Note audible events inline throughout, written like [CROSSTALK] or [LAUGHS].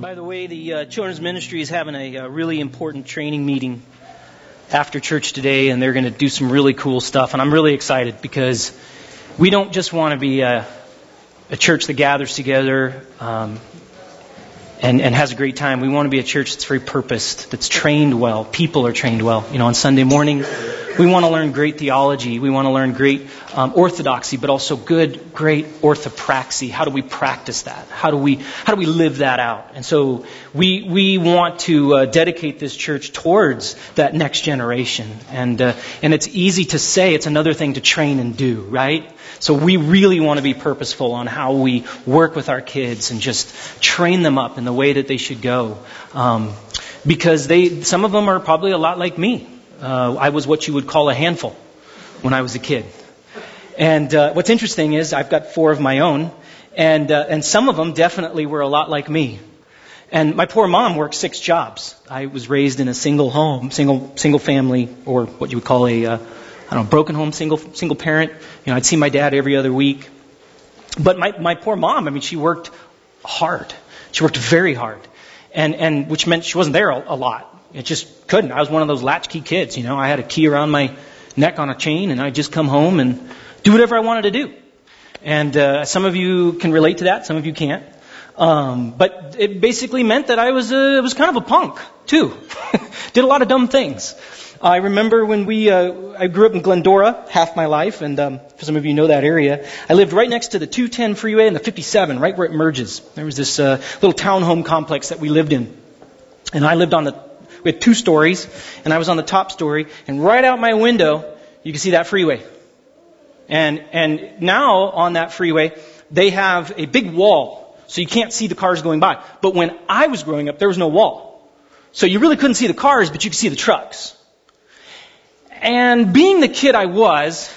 By the way, the uh, children's ministry is having a, a really important training meeting after church today, and they're going to do some really cool stuff. And I'm really excited because we don't just want to be a, a church that gathers together um, and, and has a great time. We want to be a church that's very purposed, that's trained well. People are trained well. You know, on Sunday morning, we want to learn great theology. We want to learn great um, orthodoxy, but also good, great orthopraxy. How do we practice that? How do we how do we live that out? And so we we want to uh, dedicate this church towards that next generation. And uh, and it's easy to say. It's another thing to train and do, right? So we really want to be purposeful on how we work with our kids and just train them up in the way that they should go. Um, because they, some of them are probably a lot like me. Uh, I was what you would call a handful when I was a kid. And uh, what's interesting is I've got four of my own, and uh, and some of them definitely were a lot like me. And my poor mom worked six jobs. I was raised in a single home, single single family, or what you would call a uh, I don't know, broken home, single single parent. You know, I'd see my dad every other week. But my my poor mom, I mean, she worked hard. She worked very hard, and and which meant she wasn't there a, a lot. It just couldn't. I was one of those latchkey kids, you know. I had a key around my neck on a chain, and I'd just come home and do whatever I wanted to do. And uh, some of you can relate to that, some of you can't. Um, but it basically meant that I was a, was kind of a punk too. [LAUGHS] Did a lot of dumb things. I remember when we uh, I grew up in Glendora half my life, and um, for some of you know that area. I lived right next to the 210 freeway and the 57, right where it merges. There was this uh, little townhome complex that we lived in, and I lived on the we had two stories, and I was on the top story, and right out my window, you can see that freeway. And, and now on that freeway, they have a big wall, so you can't see the cars going by. But when I was growing up, there was no wall. So you really couldn't see the cars, but you could see the trucks. And being the kid I was,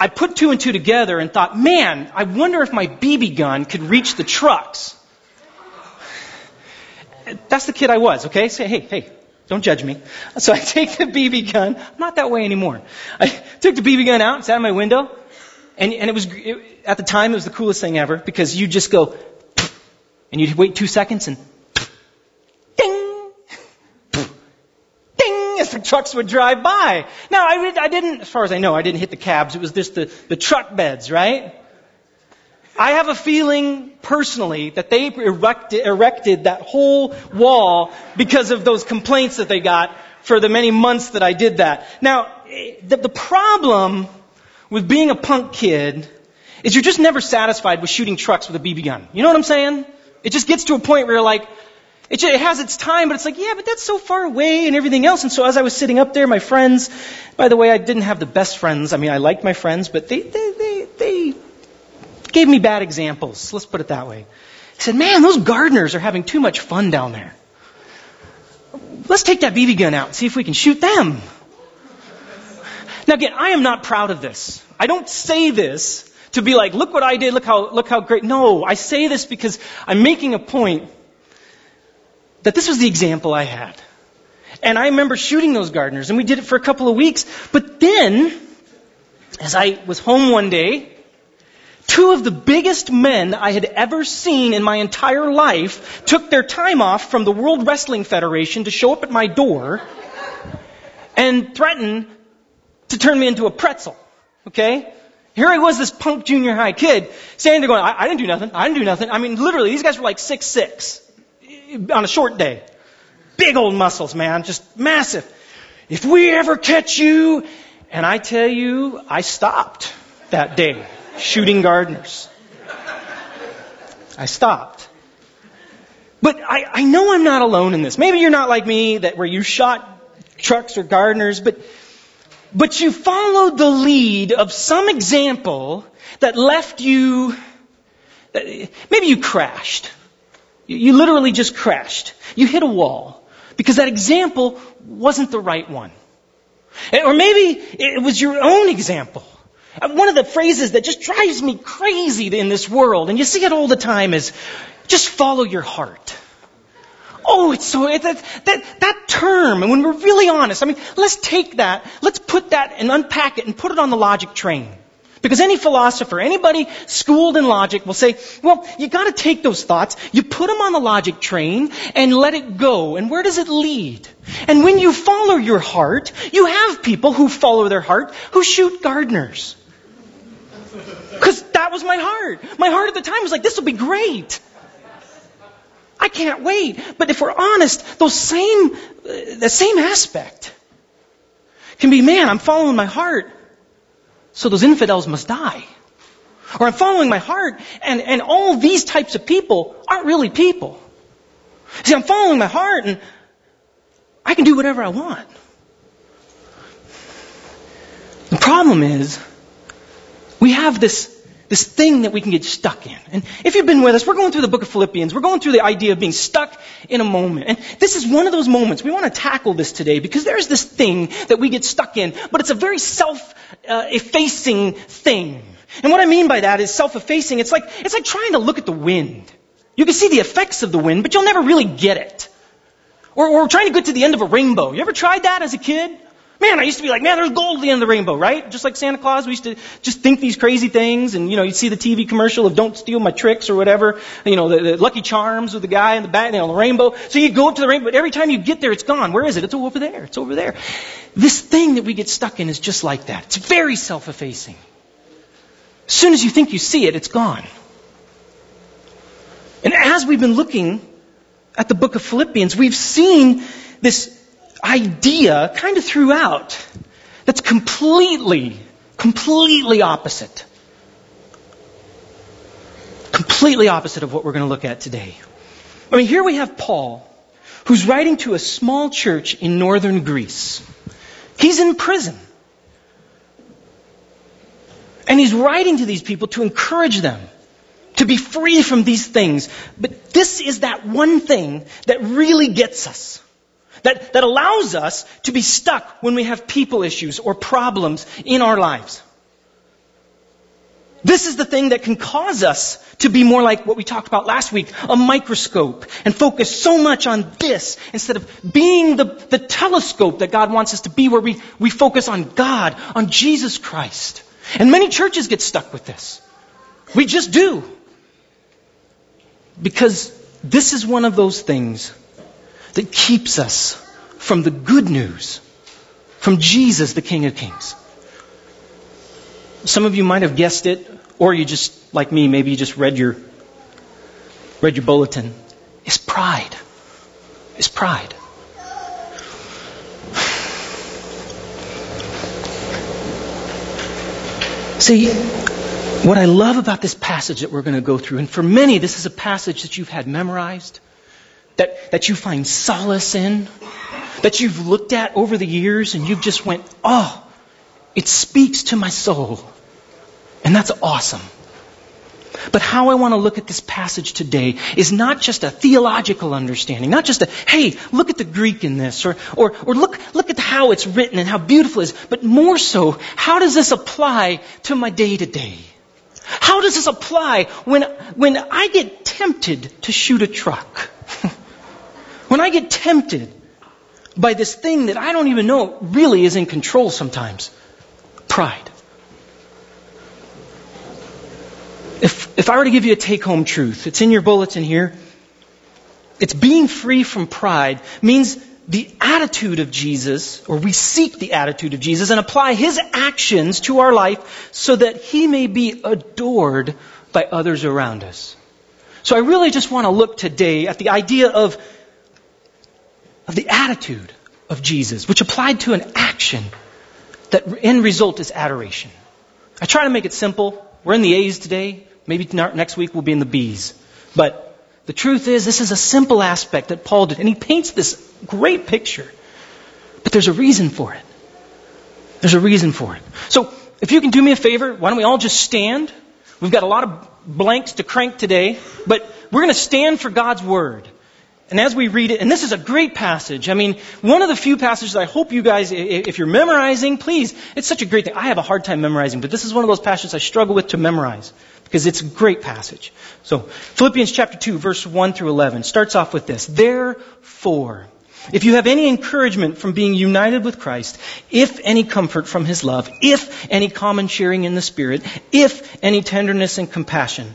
I put two and two together and thought, man, I wonder if my BB gun could reach the trucks that's the kid I was, okay? Say, hey, hey, don't judge me. So I [LAUGHS] take the BB gun. I'm not that way anymore. I took the BB gun out sat in my window. And, and it was, it, at the time, it was the coolest thing ever because you just go, and you'd wait two seconds and ding, [LAUGHS] ding, as the trucks would drive by. Now, I, I didn't, as far as I know, I didn't hit the cabs. It was just the, the truck beds, right? I have a feeling personally that they erected, erected that whole wall because of those complaints that they got for the many months that I did that. Now, the, the problem with being a punk kid is you're just never satisfied with shooting trucks with a BB gun. You know what I'm saying? It just gets to a point where you're like, it, just, it has its time, but it's like, yeah, but that's so far away and everything else. And so as I was sitting up there, my friends, by the way, I didn't have the best friends. I mean, I liked my friends, but they, they, they, they gave me bad examples. Let's put it that way. He said, man, those gardeners are having too much fun down there. Let's take that BB gun out and see if we can shoot them. Now again, I am not proud of this. I don't say this to be like, look what I did, look how, look how great. No, I say this because I'm making a point that this was the example I had. And I remember shooting those gardeners, and we did it for a couple of weeks. But then, as I was home one day, Two of the biggest men I had ever seen in my entire life took their time off from the World Wrestling Federation to show up at my door and threaten to turn me into a pretzel. Okay? Here I was, this punk junior high kid, standing there going, I, I didn't do nothing. I didn't do nothing. I mean, literally, these guys were like six six on a short day. Big old muscles, man. Just massive. If we ever catch you, and I tell you, I stopped that day shooting gardeners. I stopped. But I, I know I'm not alone in this. Maybe you're not like me that where you shot trucks or gardeners, but but you followed the lead of some example that left you maybe you crashed. You literally just crashed. You hit a wall because that example wasn't the right one. Or maybe it was your own example. One of the phrases that just drives me crazy in this world, and you see it all the time, is just follow your heart. Oh, it's so, it, that, that, that term, and when we're really honest, I mean, let's take that, let's put that and unpack it and put it on the logic train. Because any philosopher, anybody schooled in logic will say, well, you gotta take those thoughts, you put them on the logic train, and let it go. And where does it lead? And when you follow your heart, you have people who follow their heart who shoot gardeners. Because that was my heart. My heart at the time was like, this will be great. I can't wait. But if we're honest, those same, uh, the same aspect can be, man, I'm following my heart, so those infidels must die. Or I'm following my heart, and, and all these types of people aren't really people. See, I'm following my heart, and I can do whatever I want. The problem is, we have this this thing that we can get stuck in. And if you've been with us, we're going through the book of Philippians. We're going through the idea of being stuck in a moment. And this is one of those moments. We want to tackle this today because there's this thing that we get stuck in, but it's a very self-effacing uh, thing. And what I mean by that is self-effacing. It's like, it's like trying to look at the wind. You can see the effects of the wind, but you'll never really get it. Or, or trying to get to the end of a rainbow. You ever tried that as a kid? Man, I used to be like, man, there's gold at the end of the rainbow, right? Just like Santa Claus, we used to just think these crazy things, and you know, you'd see the TV commercial of "Don't steal my tricks" or whatever. You know, the, the Lucky Charms with the guy in the back, you know, the rainbow. So you go up to the rainbow, but every time you get there, it's gone. Where is it? It's over there. It's over there. This thing that we get stuck in is just like that. It's very self-effacing. As soon as you think you see it, it's gone. And as we've been looking at the book of Philippians, we've seen this idea kind of throughout that's completely, completely opposite. Completely opposite of what we're going to look at today. I mean, here we have Paul, who's writing to a small church in northern Greece. He's in prison. And he's writing to these people to encourage them to be free from these things. But this is that one thing that really gets us that, that allows us to be stuck when we have people issues or problems in our lives. This is the thing that can cause us to be more like what we talked about last week, a microscope, and focus so much on this instead of being the, the telescope that God wants us to be where we, we focus on God, on Jesus Christ. And many churches get stuck with this. We just do. Because this is one of those things that keeps us from the good news, from Jesus, the King of Kings. Some of you might have guessed it, or you just, like me, maybe you just read your, read your bulletin. It's pride. It's pride. See, what I love about this passage that we're going to go through, and for many, this is a passage that you've had memorized that, that you find solace in, that you've looked at over the years and you've just went, oh, it speaks to my soul. And that's awesome. But how I want to look at this passage today is not just a theological understanding, not just a, hey, look at the Greek in this, or, or, or look, look at how it's written and how beautiful it is, but more so, how does this apply to my day to day? How does this apply when, when I get tempted to shoot a truck? Get tempted by this thing that I don't even know really is in control sometimes pride. If, if I were to give you a take home truth, it's in your bulletin here. It's being free from pride means the attitude of Jesus, or we seek the attitude of Jesus and apply his actions to our life so that he may be adored by others around us. So I really just want to look today at the idea of of the attitude of Jesus, which applied to an action that end result is adoration. I try to make it simple. We're in the A's today. Maybe next week we'll be in the B's. But the truth is, this is a simple aspect that Paul did. And he paints this great picture. But there's a reason for it. There's a reason for it. So, if you can do me a favor, why don't we all just stand? We've got a lot of blanks to crank today, but we're going to stand for God's Word. And as we read it, and this is a great passage. I mean, one of the few passages I hope you guys, if you're memorizing, please, it's such a great thing. I have a hard time memorizing, but this is one of those passages I struggle with to memorize because it's a great passage. So, Philippians chapter 2, verse 1 through 11 starts off with this. Therefore, if you have any encouragement from being united with Christ, if any comfort from His love, if any common sharing in the Spirit, if any tenderness and compassion,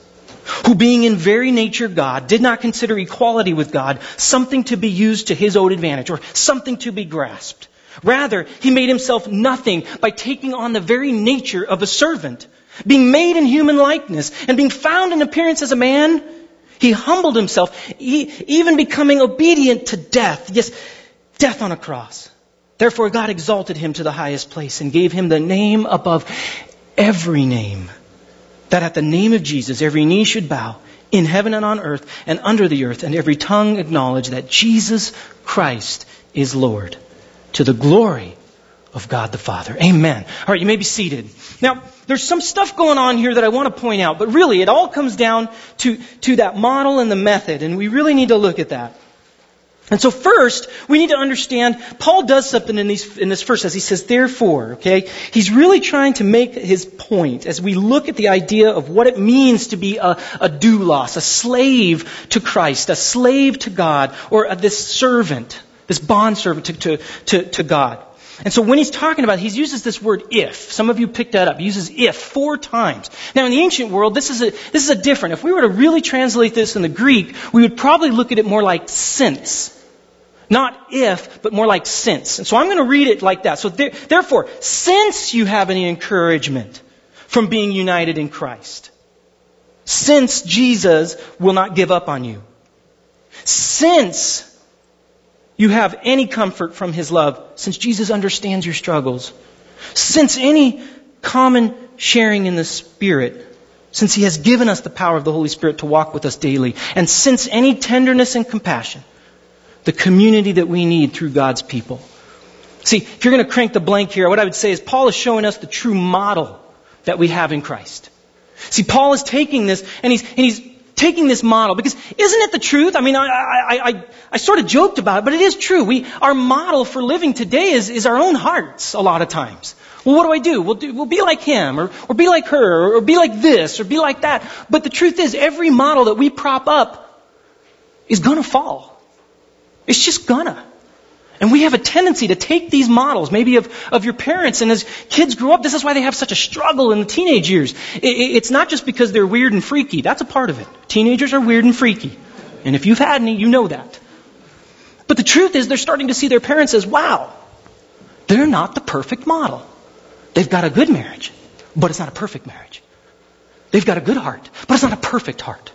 who being in very nature God, did not consider equality with God something to be used to his own advantage or something to be grasped. Rather, he made himself nothing by taking on the very nature of a servant. Being made in human likeness and being found in appearance as a man, he humbled himself, even becoming obedient to death. Yes, death on a cross. Therefore, God exalted him to the highest place and gave him the name above every name. That at the name of Jesus, every knee should bow in heaven and on earth and under the earth, and every tongue acknowledge that Jesus Christ is Lord to the glory of God the Father. Amen. All right, you may be seated. Now, there's some stuff going on here that I want to point out, but really it all comes down to, to that model and the method, and we really need to look at that. And so first, we need to understand, Paul does something in, these, in this verse as he says, therefore, okay? He's really trying to make his point as we look at the idea of what it means to be a, a doulos, a slave to Christ, a slave to God, or a, this servant, this bondservant to, to, to, to God. And so when he's talking about, it, he uses this word if. Some of you picked that up. He uses if four times. Now in the ancient world, this is a, this is a different. If we were to really translate this in the Greek, we would probably look at it more like since. Not if, but more like since. And so I'm going to read it like that. So there, therefore, since you have any encouragement from being united in Christ, since Jesus will not give up on you, since you have any comfort from His love, since Jesus understands your struggles, since any common sharing in the Spirit, since He has given us the power of the Holy Spirit to walk with us daily, and since any tenderness and compassion, the community that we need through God's people. See, if you're going to crank the blank here, what I would say is Paul is showing us the true model that we have in Christ. See, Paul is taking this and he's, and he's taking this model because isn't it the truth? I mean, I, I, I, I, sort of joked about it, but it is true. We, our model for living today is, is our own hearts a lot of times. Well, what do I do? We'll, do, we'll be like him, or, or be like her, or, or be like this, or be like that. But the truth is, every model that we prop up is gonna fall. It's just gonna. And we have a tendency to take these models, maybe of, of your parents, and as kids grow up, this is why they have such a struggle in the teenage years. It, it's not just because they're weird and freaky. That's a part of it. Teenagers are weird and freaky. And if you've had any, you know that. But the truth is, they're starting to see their parents as, wow, they're not the perfect model. They've got a good marriage, but it's not a perfect marriage. They've got a good heart, but it's not a perfect heart.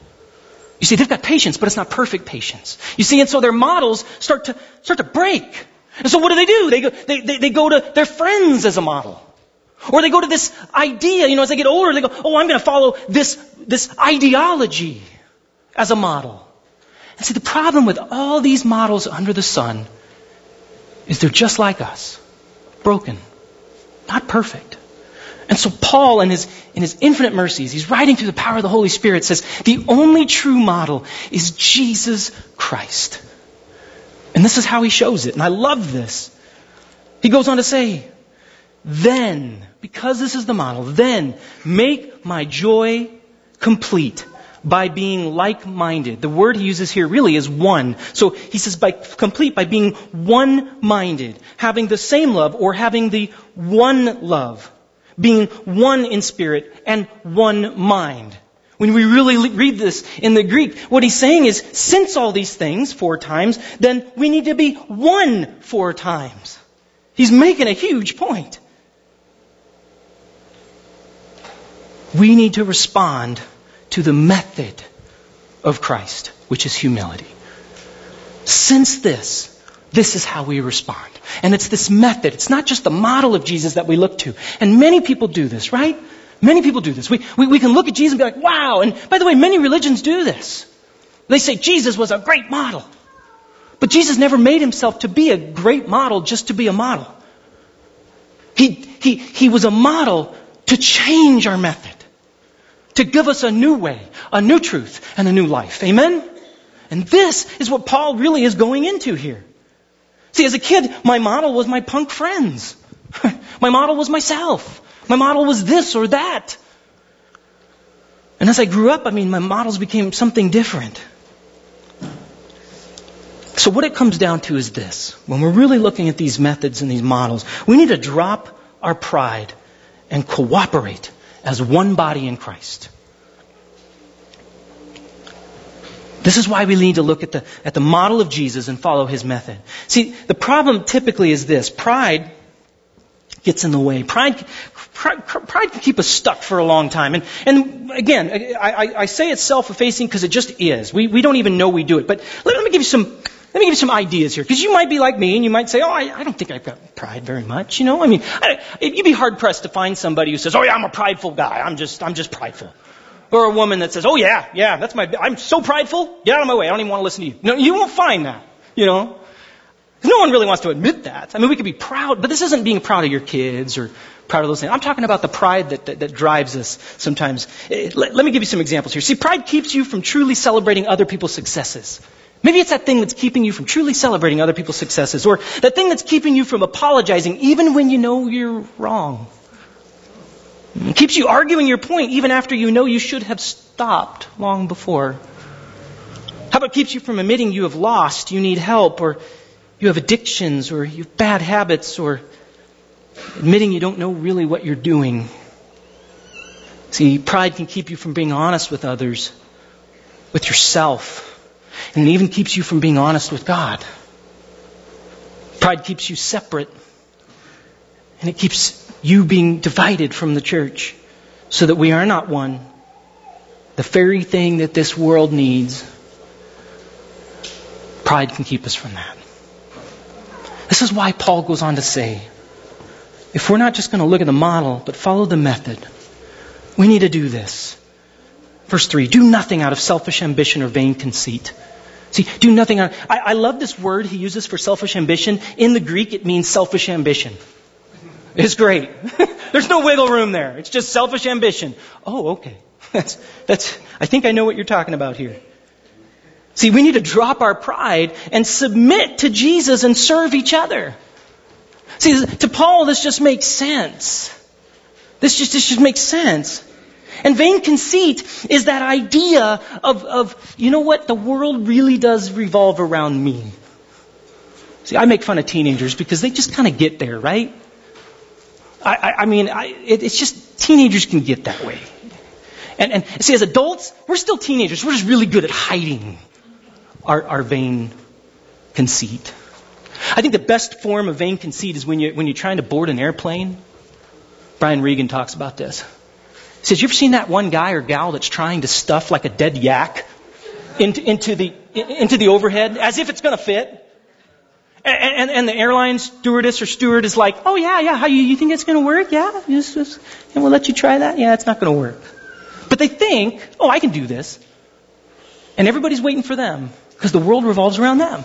You see, they've got patience, but it's not perfect patience. You see, and so their models start to, start to break. And so what do they do? They go, they, they, they go to their friends as a model. Or they go to this idea, you know, as they get older, they go, oh, I'm going to follow this, this ideology as a model. And see, the problem with all these models under the sun is they're just like us. Broken. Not perfect. And so Paul, in his, in his infinite mercies, he's writing through the power of the Holy Spirit, says, the only true model is Jesus Christ. And this is how he shows it. And I love this. He goes on to say, then, because this is the model, then make my joy complete by being like-minded. The word he uses here really is one. So he says by complete by being one-minded, having the same love or having the one love being one in spirit and one mind. When we really read this in the Greek, what he's saying is, since all these things four times, then we need to be one four times. He's making a huge point. We need to respond to the method of Christ, which is humility. Since this, this is how we respond. And it's this method. It's not just the model of Jesus that we look to. And many people do this, right? Many people do this. We, we, we can look at Jesus and be like, wow. And by the way, many religions do this. They say Jesus was a great model. But Jesus never made himself to be a great model just to be a model. He, he, he was a model to change our method, to give us a new way, a new truth, and a new life. Amen? And this is what Paul really is going into here. See, as a kid, my model was my punk friends. [LAUGHS] my model was myself. My model was this or that. And as I grew up, I mean, my models became something different. So what it comes down to is this. When we're really looking at these methods and these models, we need to drop our pride and cooperate as one body in Christ. This is why we need to look at the, at the model of Jesus and follow his method. See, the problem typically is this. Pride gets in the way. Pride, pride, pride can keep us stuck for a long time. And, and again, I, I say it's self-effacing because it just is. We, we don't even know we do it. But let, let me give you some, let me give you some ideas here. Because you might be like me and you might say, oh, I, I don't think I've got pride very much. You know, I mean, I, you'd be hard pressed to find somebody who says, oh yeah, I'm a prideful guy. I'm just, I'm just prideful. Or a woman that says, oh yeah, yeah, that's my, I'm so prideful. Get out of my way. I don't even want to listen to you. No, you won't find that. You know? No one really wants to admit that. I mean, we could be proud, but this isn't being proud of your kids or proud of those things. I'm talking about the pride that, that, that drives us sometimes. Eh, let, let me give you some examples here. See, pride keeps you from truly celebrating other people's successes. Maybe it's that thing that's keeping you from truly celebrating other people's successes, or that thing that's keeping you from apologizing even when you know you're wrong. It keeps you arguing your point even after you know you should have stopped long before. How about keeps you from admitting you have lost, you need help, or you have addictions, or you have bad habits, or admitting you don't know really what you're doing? See, pride can keep you from being honest with others, with yourself, and it even keeps you from being honest with God. Pride keeps you separate, and it keeps you being divided from the church so that we are not one. The very thing that this world needs, pride can keep us from that. This is why Paul goes on to say, if we're not just going to look at the model, but follow the method, we need to do this. Verse 3 Do nothing out of selfish ambition or vain conceit. See, do nothing out. I, I love this word he uses for selfish ambition. In the Greek, it means selfish ambition. It's great. [LAUGHS] There's no wiggle room there. It's just selfish ambition. Oh, okay. [LAUGHS] That's, that's, I think I know what you're talking about here. See, we need to drop our pride and submit to Jesus and serve each other. See, to Paul, this just makes sense. This just, this just makes sense. And vain conceit is that idea of, of, you know what, the world really does revolve around me. See, I make fun of teenagers because they just kind of get there, right? I, I mean, I, it, it's just teenagers can get that way. And, and see, as adults, we're still teenagers. We're just really good at hiding our, our vain conceit. I think the best form of vain conceit is when, you, when you're trying to board an airplane. Brian Regan talks about this. He says, You ever seen that one guy or gal that's trying to stuff like a dead yak into, into, the, into the overhead as if it's going to fit? And, and, and, the airline stewardess or steward is like, oh yeah, yeah, how you, you think it's going to work? Yeah, just, just, and we'll let you try that. Yeah, it's not going to work. But they think, oh, I can do this. And everybody's waiting for them because the world revolves around them.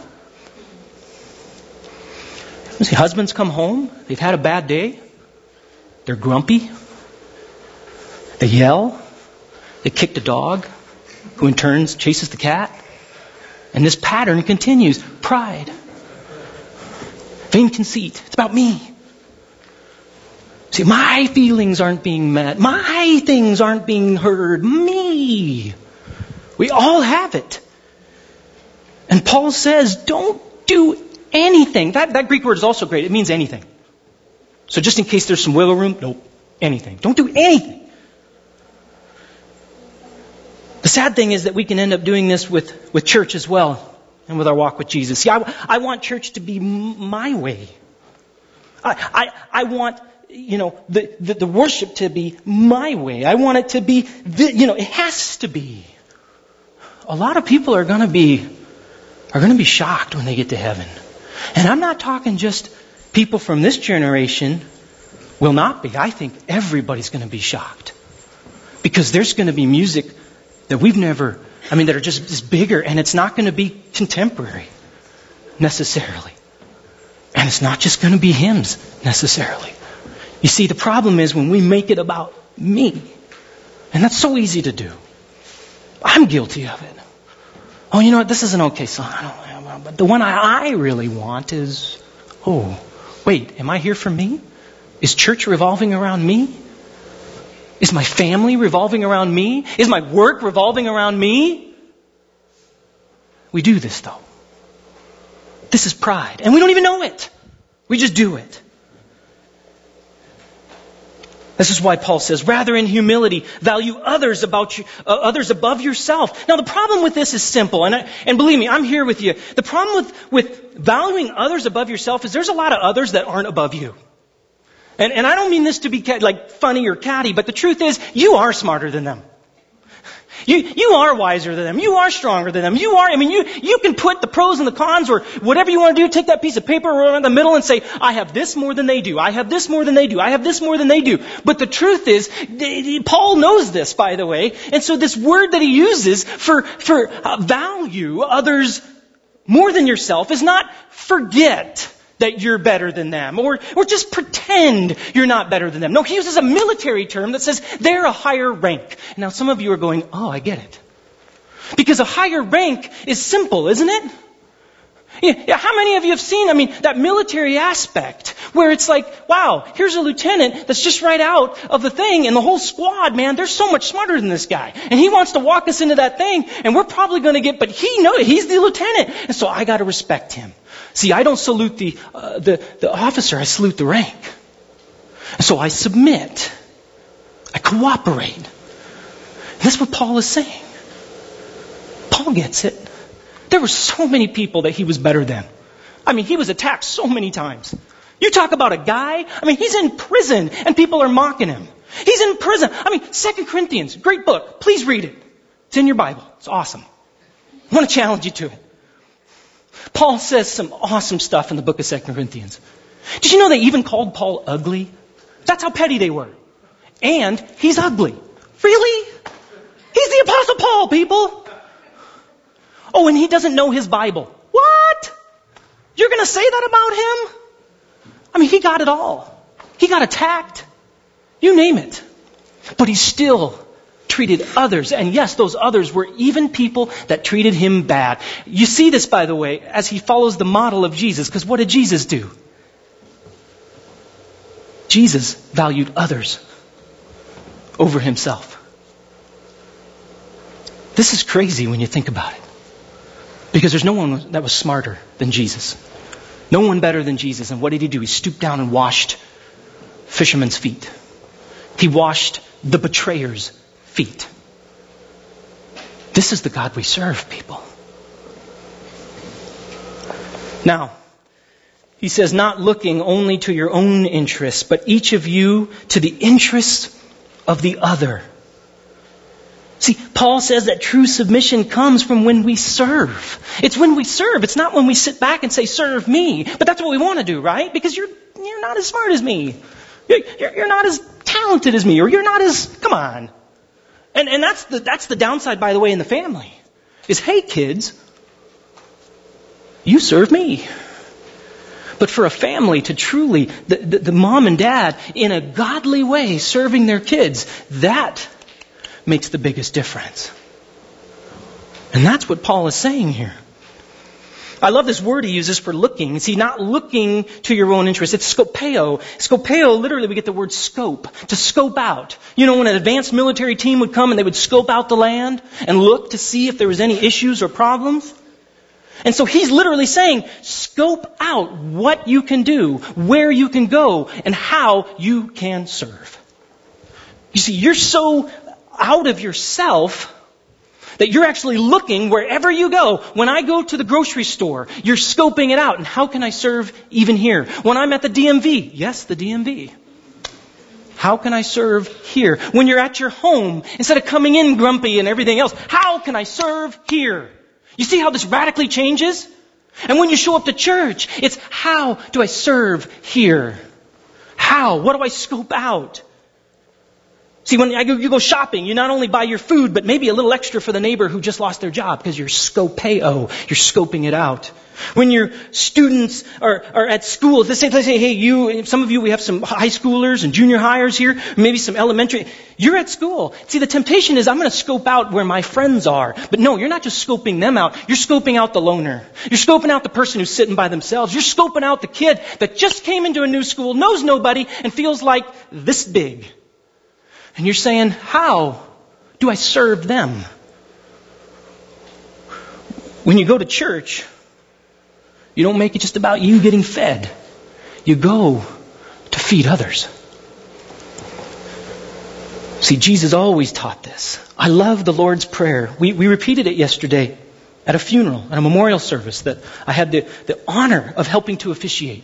You see, husbands come home, they've had a bad day, they're grumpy, they yell, they kick the dog, who in turn chases the cat. And this pattern continues. Pride. Vain conceit. It's about me. See, my feelings aren't being met. My things aren't being heard. Me. We all have it. And Paul says, don't do anything. That, that Greek word is also great. It means anything. So just in case there's some wiggle room, nope. Anything. Don't do anything. The sad thing is that we can end up doing this with, with church as well and with our walk with Jesus. See, I, I want church to be my way. I, I, I want, you know, the, the, the, worship to be my way. I want it to be, the, you know, it has to be. A lot of people are going to be, are going to be shocked when they get to heaven. And I'm not talking just people from this generation will not be. I think everybody's going to be shocked. Because there's going to be music that we've never I mean, that are just, just bigger, and it's not going to be contemporary. necessarily. And it's not just going to be hymns necessarily. You see, the problem is when we make it about me. And that's so easy to do. I'm guilty of it. Oh, you know what? This is an okay song. But the one I really want is, oh, wait, am I here for me? Is church revolving around me? Is my family revolving around me? Is my work revolving around me? We do this though. This is pride. And we don't even know it. We just do it. This is why Paul says, rather in humility, value others about you, uh, others above yourself. Now the problem with this is simple, and I, and believe me, I'm here with you. The problem with, with valuing others above yourself is there's a lot of others that aren't above you. And, and I don't mean this to be like funny or catty, but the truth is, you are smarter than them. You, you are wiser than them. You are stronger than them. You are, I mean, you, you can put the pros and the cons or whatever you want to do, take that piece of paper around the middle and say, I have this more than they do. I have this more than they do. I have this more than they do. But the truth is, Paul knows this, by the way. And so this word that he uses for, for uh, value others more than yourself is not forget that you're better than them or, or just pretend you're not better than them. No, he uses a military term that says they're a higher rank. Now some of you are going, oh, I get it. Because a higher rank is simple, isn't it? Yeah, how many of you have seen, I mean, that military aspect where it's like, wow, here's a lieutenant that's just right out of the thing and the whole squad, man, they're so much smarter than this guy. And he wants to walk us into that thing and we're probably going to get, but he knows, he's the lieutenant. And so I got to respect him. See, I don't salute the, uh, the, the officer, I salute the rank. So I submit. I cooperate. That's what Paul is saying. Paul gets it. There were so many people that he was better than. I mean, he was attacked so many times. You talk about a guy, I mean, he's in prison and people are mocking him. He's in prison. I mean, Second Corinthians, great book. Please read it. It's in your Bible. It's awesome. I want to challenge you to it. Paul says some awesome stuff in the book of Second Corinthians. Did you know they even called Paul ugly? That's how petty they were. And he's ugly. Really? He's the apostle Paul, people. Oh, and he doesn't know his Bible. What? You're gonna say that about him? I mean, he got it all. He got attacked. You name it. But he still treated others. And yes, those others were even people that treated him bad. You see this, by the way, as he follows the model of Jesus, because what did Jesus do? Jesus valued others over himself. This is crazy when you think about it. Because there's no one that was smarter than Jesus. No one better than Jesus. And what did he do? He stooped down and washed fishermen's feet. He washed the betrayer's feet. This is the God we serve, people. Now, he says, not looking only to your own interests, but each of you to the interests of the other. See, Paul says that true submission comes from when we serve. It's when we serve. It's not when we sit back and say, serve me. But that's what we want to do, right? Because you're, you're not as smart as me. You're, you're not as talented as me, or you're not as, come on. And, and that's the, that's the downside, by the way, in the family. Is, hey kids, you serve me. But for a family to truly, the, the, the, mom and dad, in a godly way, serving their kids, that makes the biggest difference. And that's what Paul is saying here. I love this word he uses for looking. See, not looking to your own interest. It's scopeo. Scopeo, literally, we get the word scope, to scope out. You know, when an advanced military team would come and they would scope out the land and look to see if there was any issues or problems. And so he's literally saying, scope out what you can do, where you can go, and how you can serve. You see, you're so out of yourself that you're actually looking wherever you go. When I go to the grocery store, you're scoping it out. And how can I serve even here? When I'm at the DMV, yes, the DMV. How can I serve here? When you're at your home, instead of coming in grumpy and everything else, how can I serve here? You see how this radically changes? And when you show up to church, it's how do I serve here? How? What do I scope out? See, when you go shopping, you not only buy your food, but maybe a little extra for the neighbor who just lost their job because you're scopeo. You're scoping it out. When your students are, are at school, let's say, let's say, hey, you, some of you, we have some high schoolers and junior hires here, maybe some elementary. You're at school. See, the temptation is I'm going to scope out where my friends are. But no, you're not just scoping them out. You're scoping out the loner. You're scoping out the person who's sitting by themselves. You're scoping out the kid that just came into a new school, knows nobody, and feels like this big. And you're saying, how do I serve them? When you go to church, you don't make it just about you getting fed. You go to feed others. See, Jesus always taught this. I love the Lord's Prayer. We, we repeated it yesterday at a funeral, at a memorial service that I had the, the honor of helping to officiate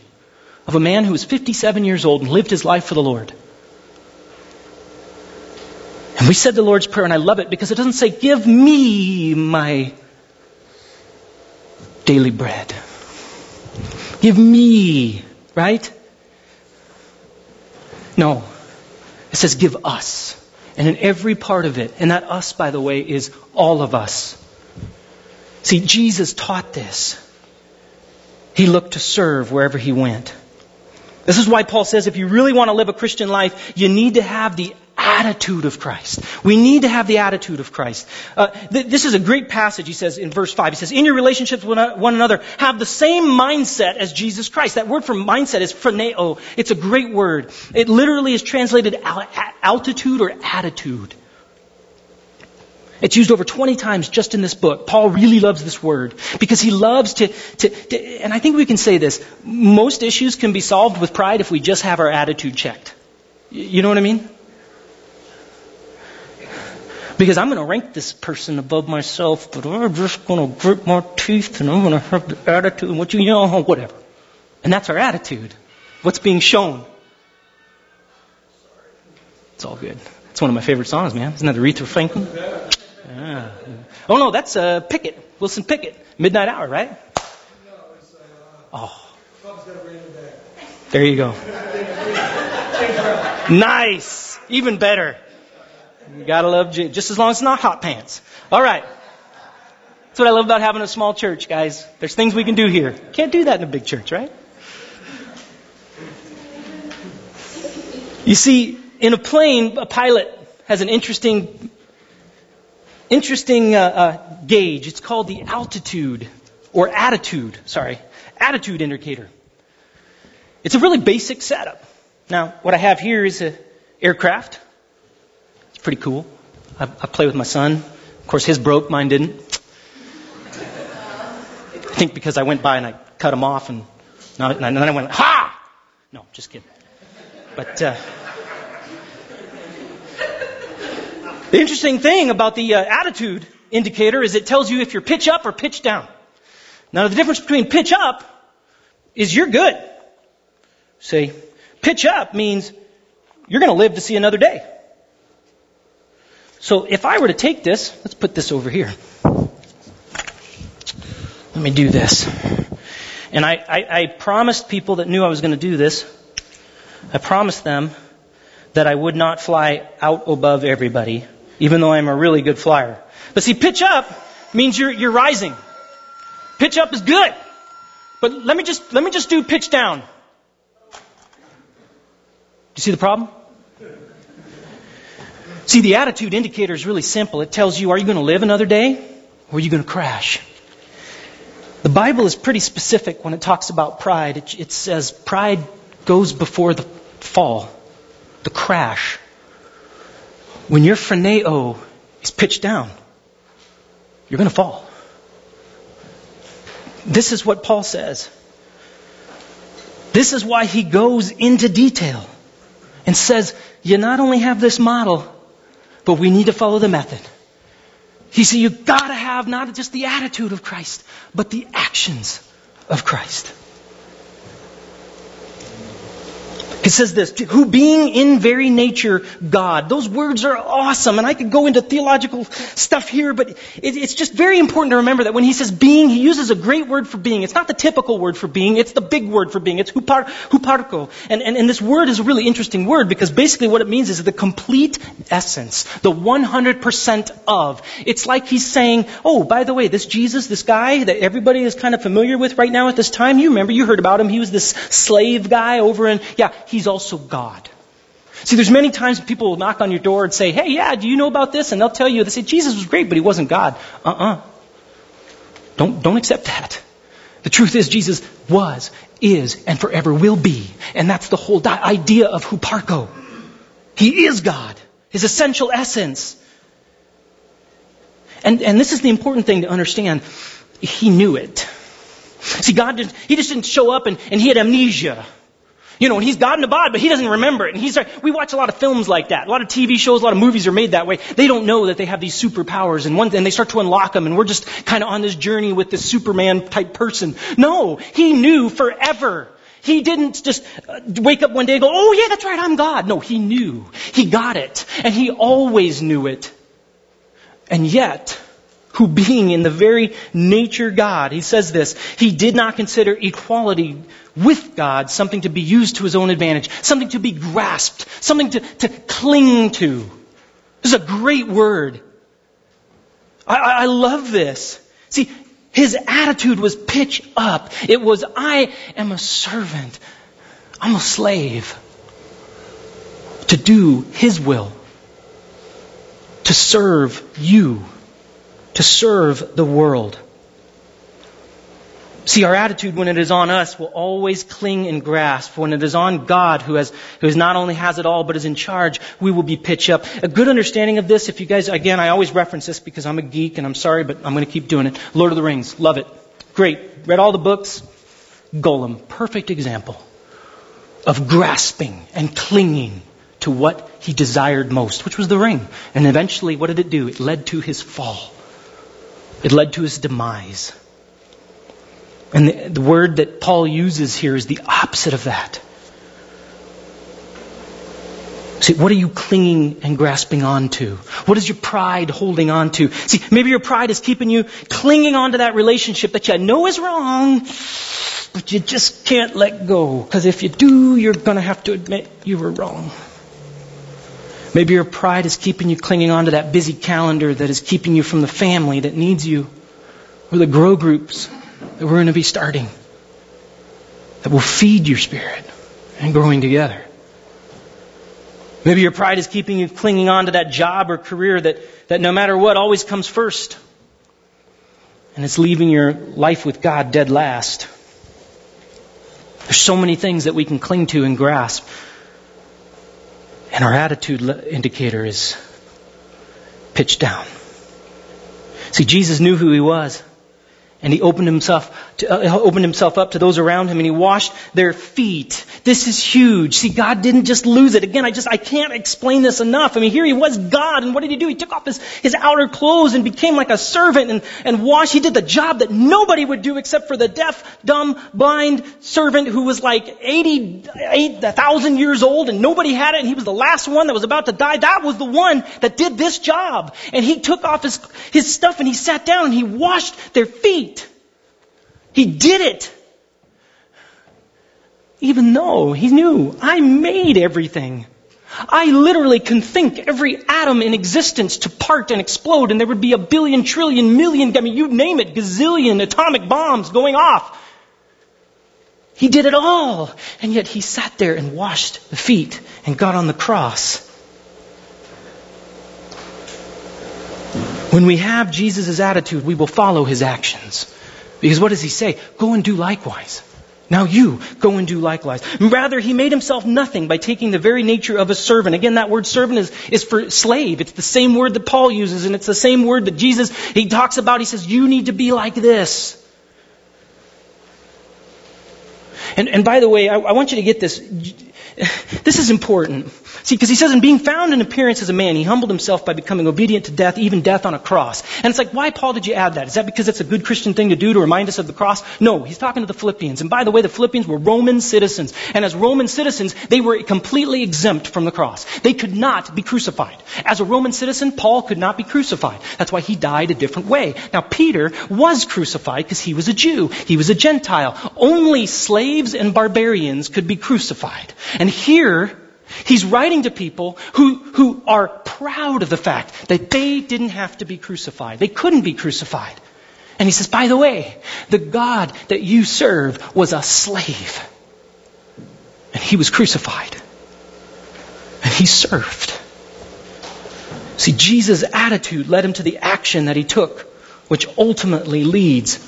of a man who was 57 years old and lived his life for the Lord. And we said the Lord's Prayer, and I love it because it doesn't say, Give me my daily bread. Give me, right? No. It says, Give us. And in every part of it, and that us, by the way, is all of us. See, Jesus taught this. He looked to serve wherever he went. This is why Paul says if you really want to live a Christian life, you need to have the attitude of Christ. We need to have the attitude of Christ. Uh, th- this is a great passage, he says in verse 5. He says, In your relationships with one another, have the same mindset as Jesus Christ. That word for mindset is phroneo. It's a great word. It literally is translated al- altitude or attitude. It's used over 20 times just in this book. Paul really loves this word because he loves to, to, to, and I think we can say this, most issues can be solved with pride if we just have our attitude checked. You know what I mean? Because I'm going to rank this person above myself, but I'm just going to grit my teeth and I'm going to have the attitude, and what you know, whatever. And that's our attitude. What's being shown? It's all good. It's one of my favorite songs, man. Isn't that Aretha Franklin? Yeah. Oh no, that's uh, Pickett, Wilson Pickett, Midnight Hour, right? Oh. There you go. Nice. Even better. You gotta love. Just as long as it's not hot pants. All right. That's what I love about having a small church, guys. There's things we can do here. Can't do that in a big church, right? You see, in a plane, a pilot has an interesting, interesting uh, uh, gauge. It's called the altitude or attitude. Sorry, attitude indicator. It's a really basic setup. Now, what I have here is an aircraft it's pretty cool. I, I play with my son. Of course, his broke, mine didn't. I think because I went by and I cut him off, and, and then I went, ha! No, just kidding. But uh, the interesting thing about the uh, attitude indicator is it tells you if you're pitch up or pitch down. Now, the difference between pitch up is you're good. See, pitch up means you're going to live to see another day. So if I were to take this, let's put this over here. Let me do this. And I, I, I promised people that knew I was going to do this, I promised them that I would not fly out above everybody, even though I'm a really good flyer. But see, pitch up means you're, you're rising. Pitch up is good. But let me just, let me just do pitch down. Do you see the problem? See, the attitude indicator is really simple. It tells you, are you going to live another day or are you going to crash? The Bible is pretty specific when it talks about pride. It, it says pride goes before the fall, the crash. When your phroneo is pitched down, you're going to fall. This is what Paul says. This is why he goes into detail and says, you not only have this model, but we need to follow the method. He said, you've got to have not just the attitude of Christ, but the actions of Christ. He says this, who being in very nature God. Those words are awesome, and I could go into theological stuff here, but it, it's just very important to remember that when he says being, he uses a great word for being. It's not the typical word for being, it's the big word for being. It's hupar, huparko. And, and, and this word is a really interesting word because basically what it means is the complete essence, the 100% of. It's like he's saying, oh, by the way, this Jesus, this guy that everybody is kind of familiar with right now at this time, you remember, you heard about him. He was this slave guy over in, yeah, He's also God. See, there's many times people will knock on your door and say, hey, yeah, do you know about this? And they'll tell you, they say, Jesus was great, but he wasn't God. Uh-uh. Don't, don't accept that. The truth is, Jesus was, is, and forever will be. And that's the whole idea of huparko. He is God. His essential essence. And, and this is the important thing to understand. He knew it. See, God didn't, He just didn't show up and, and He had amnesia. You know, he's God in the bod, but he doesn't remember it. And he's like, we watch a lot of films like that. A lot of TV shows, a lot of movies are made that way. They don't know that they have these superpowers and one, and they start to unlock them and we're just kind of on this journey with this Superman type person. No, he knew forever. He didn't just uh, wake up one day and go, oh yeah, that's right, I'm God. No, he knew. He got it. And he always knew it. And yet, who being in the very nature God, he says this, he did not consider equality with God something to be used to his own advantage, something to be grasped, something to, to cling to. This is a great word. I, I love this. See, his attitude was pitch up. It was, I am a servant. I'm a slave. To do his will. To serve you. To serve the world. See, our attitude when it is on us will always cling and grasp. When it is on God, who has, who is not only has it all, but is in charge, we will be pitch up. A good understanding of this, if you guys, again, I always reference this because I'm a geek and I'm sorry, but I'm going to keep doing it. Lord of the Rings, love it. Great. Read all the books. Gollum, perfect example of grasping and clinging to what he desired most, which was the ring. And eventually, what did it do? It led to his fall. It led to his demise. And the, the word that Paul uses here is the opposite of that. See, what are you clinging and grasping onto? What is your pride holding on to? See, maybe your pride is keeping you clinging onto that relationship that you know is wrong, but you just can't let go. Because if you do, you're going to have to admit you were wrong. Maybe your pride is keeping you clinging onto that busy calendar that is keeping you from the family that needs you, or the grow groups that we're going to be starting that will feed your spirit and growing together. Maybe your pride is keeping you clinging on to that job or career that, that no matter what always comes first. And it's leaving your life with God dead last. There's so many things that we can cling to and grasp. And our attitude indicator is pitched down. See, Jesus knew who he was. And he opened himself, to, uh, opened himself up to those around him and he washed their feet. This is huge. See, God didn't just lose it. Again, I just, I can't explain this enough. I mean, here he was God and what did he do? He took off his, his outer clothes and became like a servant and, and washed. He did the job that nobody would do except for the deaf, dumb, blind servant who was like 80, 8,000 years old and nobody had it and he was the last one that was about to die. That was the one that did this job. And he took off his, his stuff and he sat down and he washed their feet. He did it. Even though he knew I made everything. I literally can think every atom in existence to part and explode, and there would be a billion, trillion, million, I mean, you name it, gazillion atomic bombs going off. He did it all. And yet he sat there and washed the feet and got on the cross. When we have Jesus' attitude, we will follow his actions. Because what does he say? Go and do likewise. Now you go and do likewise. Rather, he made himself nothing by taking the very nature of a servant. Again, that word servant is, is for slave. It's the same word that Paul uses, and it's the same word that Jesus, he talks about. He says, you need to be like this. And, and by the way, I, I want you to get this. This is important. See, because he says, in being found in appearance as a man, he humbled himself by becoming obedient to death, even death on a cross. And it's like, why, Paul, did you add that? Is that because it's a good Christian thing to do to remind us of the cross? No, he's talking to the Philippians. And by the way, the Philippians were Roman citizens. And as Roman citizens, they were completely exempt from the cross. They could not be crucified. As a Roman citizen, Paul could not be crucified. That's why he died a different way. Now, Peter was crucified because he was a Jew. He was a Gentile. Only slaves and barbarians could be crucified. And here, He's writing to people who, who are proud of the fact that they didn't have to be crucified. They couldn't be crucified. And he says, by the way, the God that you serve was a slave. And he was crucified. And he served. See, Jesus' attitude led him to the action that he took, which ultimately leads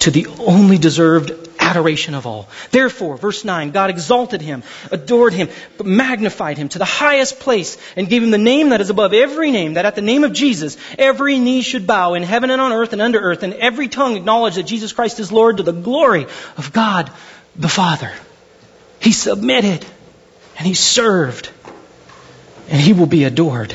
to the only deserved adoration of all. Therefore, verse 9, God exalted him, adored him, magnified him to the highest place, and gave him the name that is above every name, that at the name of Jesus, every knee should bow in heaven and on earth and under earth, and every tongue acknowledge that Jesus Christ is Lord to the glory of God the Father. He submitted, and he served, and he will be adored.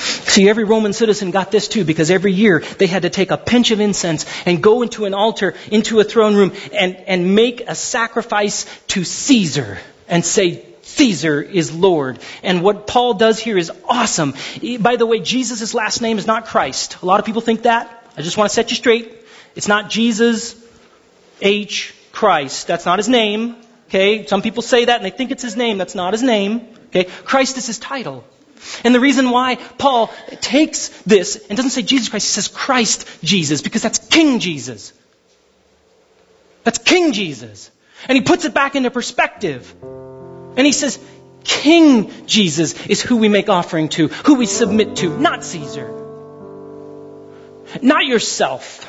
See, every Roman citizen got this too because every year they had to take a pinch of incense and go into an altar, into a throne room, and, and make a sacrifice to Caesar and say, Caesar is Lord. And what Paul does here is awesome. By the way, Jesus' last name is not Christ. A lot of people think that. I just want to set you straight. It's not Jesus H. Christ. That's not his name. Okay? Some people say that and they think it's his name. That's not his name. Okay? Christ is his title. And the reason why Paul takes this and doesn't say Jesus Christ, he says Christ Jesus, because that's King Jesus. That's King Jesus. And he puts it back into perspective. And he says, King Jesus is who we make offering to, who we submit to, not Caesar. Not yourself.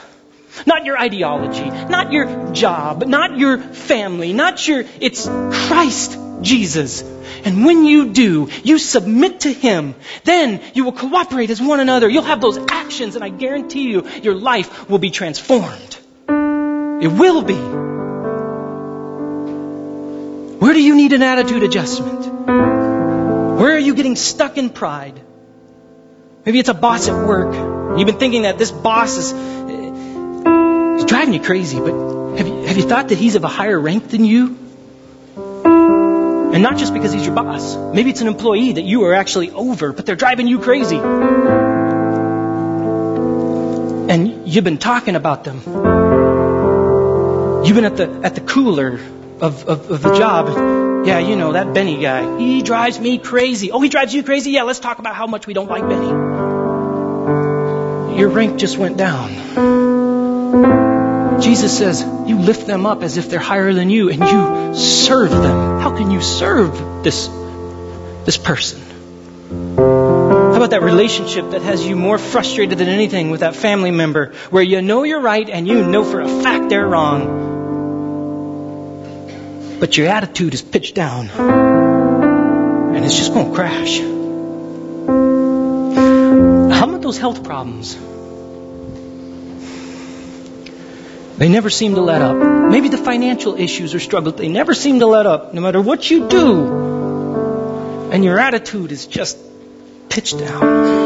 Not your ideology, not your job, not your family, not your, it's Christ Jesus. And when you do, you submit to Him, then you will cooperate as one another. You'll have those actions, and I guarantee you, your life will be transformed. It will be. Where do you need an attitude adjustment? Where are you getting stuck in pride? Maybe it's a boss at work. You've been thinking that this boss is he's driving you crazy, but have you, have you thought that he's of a higher rank than you? And not just because he's your boss. Maybe it's an employee that you are actually over, but they're driving you crazy. And you've been talking about them. You've been at the, at the cooler of, of, of the job. Yeah, you know, that Benny guy. He drives me crazy. Oh, he drives you crazy? Yeah, let's talk about how much we don't like Benny. Your rank just went down. Jesus says, you lift them up as if they're higher than you and you serve them. How can you serve this, this person? How about that relationship that has you more frustrated than anything with that family member where you know you're right and you know for a fact they're wrong? But your attitude is pitched down and it's just going to crash. How about those health problems? They never seem to let up. Maybe the financial issues or struggles, they never seem to let up, no matter what you do. And your attitude is just pitched down.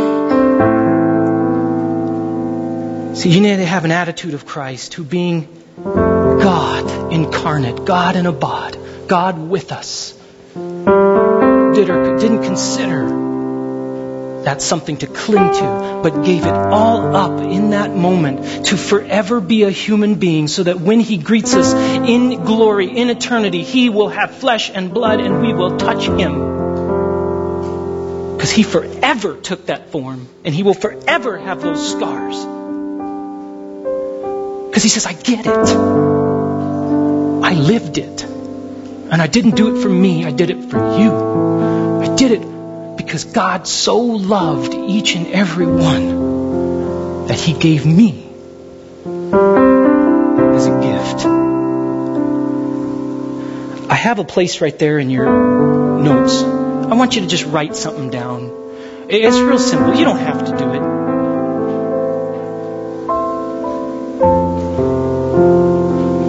See, you need to have an attitude of Christ, who being God incarnate, God in a bod, God with us, did or didn't consider that's something to cling to, but gave it all up in that moment to forever be a human being so that when He greets us in glory, in eternity, He will have flesh and blood and we will touch Him. Because He forever took that form and He will forever have those scars. Because He says, I get it. I lived it. And I didn't do it for me, I did it for you. I did it because God so loved each and every one that He gave me as a gift. I have a place right there in your notes. I want you to just write something down. It's real simple. You don't have to do it.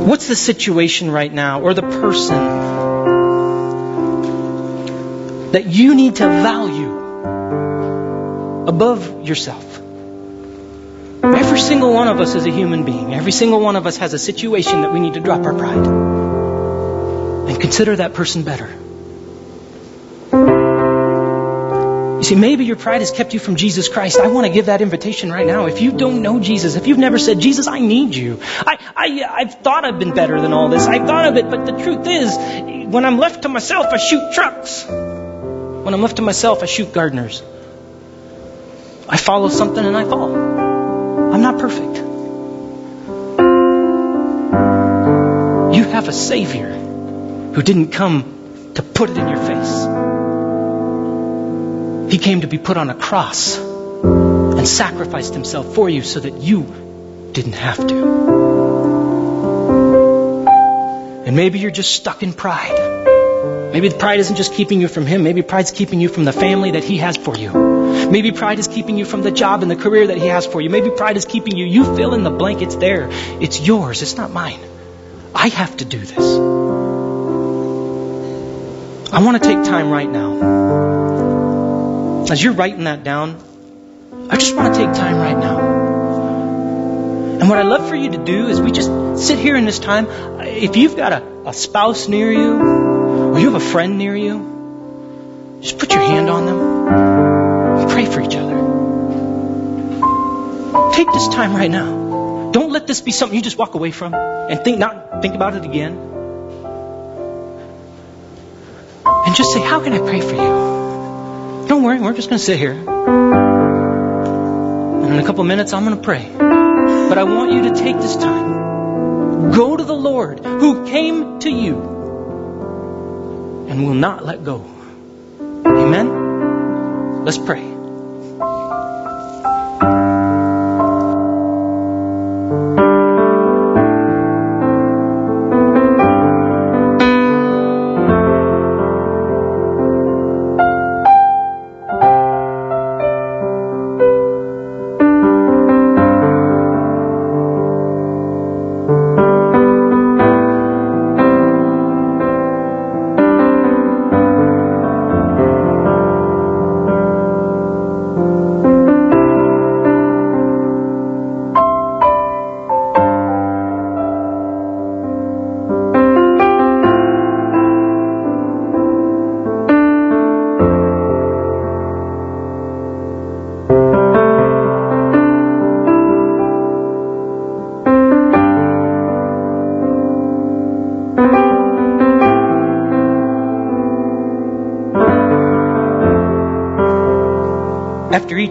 What's the situation right now or the person that you need to value above yourself. Every single one of us is a human being. Every single one of us has a situation that we need to drop our pride and consider that person better. You see, maybe your pride has kept you from Jesus Christ. I want to give that invitation right now. If you don't know Jesus, if you've never said, Jesus, I need you. I, I, I've thought I've been better than all this. I've thought of it, but the truth is, when I'm left to myself, I shoot trucks. When I'm left to myself, I shoot gardeners. I follow something and I fall. I'm not perfect. You have a Savior who didn't come to put it in your face. He came to be put on a cross and sacrificed himself for you so that you didn't have to. And maybe you're just stuck in pride. Maybe pride isn't just keeping you from him. Maybe pride's keeping you from the family that he has for you. Maybe pride is keeping you from the job and the career that he has for you. Maybe pride is keeping you. You fill in the blank. It's there. It's yours. It's not mine. I have to do this. I want to take time right now as you're writing that down, I just want to take time right now. And what I'd love for you to do is we just sit here in this time. If you've got a, a spouse near you, or you have a friend near you, just put your hand on them pray for each other. Take this time right now. Don't let this be something you just walk away from and think not think about it again. And just say, How can I pray for you? Don't worry, we're just going to sit here. And in a couple minutes, I'm going to pray. But I want you to take this time. Go to the Lord who came to you and will not let go. Amen? Let's pray.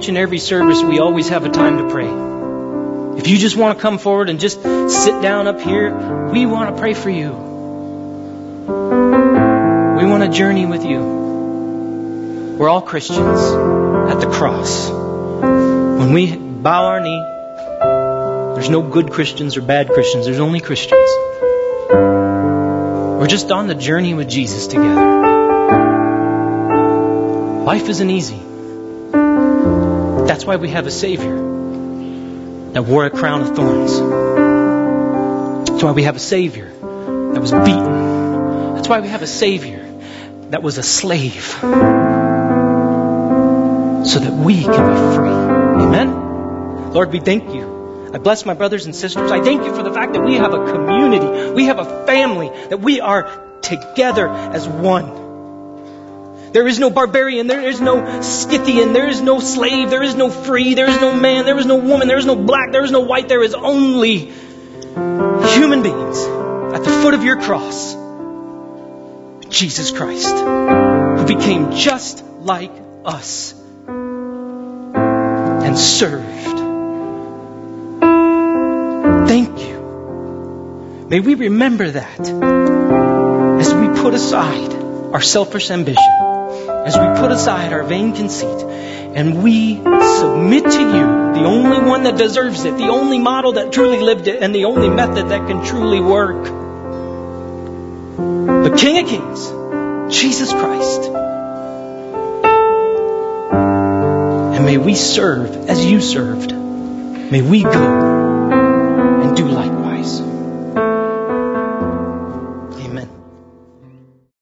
Each and every service, we always have a time to pray. If you just want to come forward and just sit down up here, we want to pray for you. We want to journey with you. We're all Christians at the cross. When we bow our knee, there's no good Christians or bad Christians, there's only Christians. We're just on the journey with Jesus together. Life isn't easy. That's why we have a Savior that wore a crown of thorns. That's why we have a Savior that was beaten. That's why we have a Savior that was a slave. So that we can be free. Amen? Lord, we thank you. I bless my brothers and sisters. I thank you for the fact that we have a community. We have a family. That we are together as one. There is no barbarian. There is no Scythian. There is no slave. There is no free. There is no man. There is no woman. There is no black. There is no white. There is only human beings at the foot of your cross. Jesus Christ, who became just like us and served. Thank you. May we remember that as we put aside our selfish ambition as we put aside our vain conceit and we submit to you, the only one that deserves it, the only model that truly lived it, and the only method that can truly work. The King of Kings, Jesus Christ. And may we serve as you served. May we go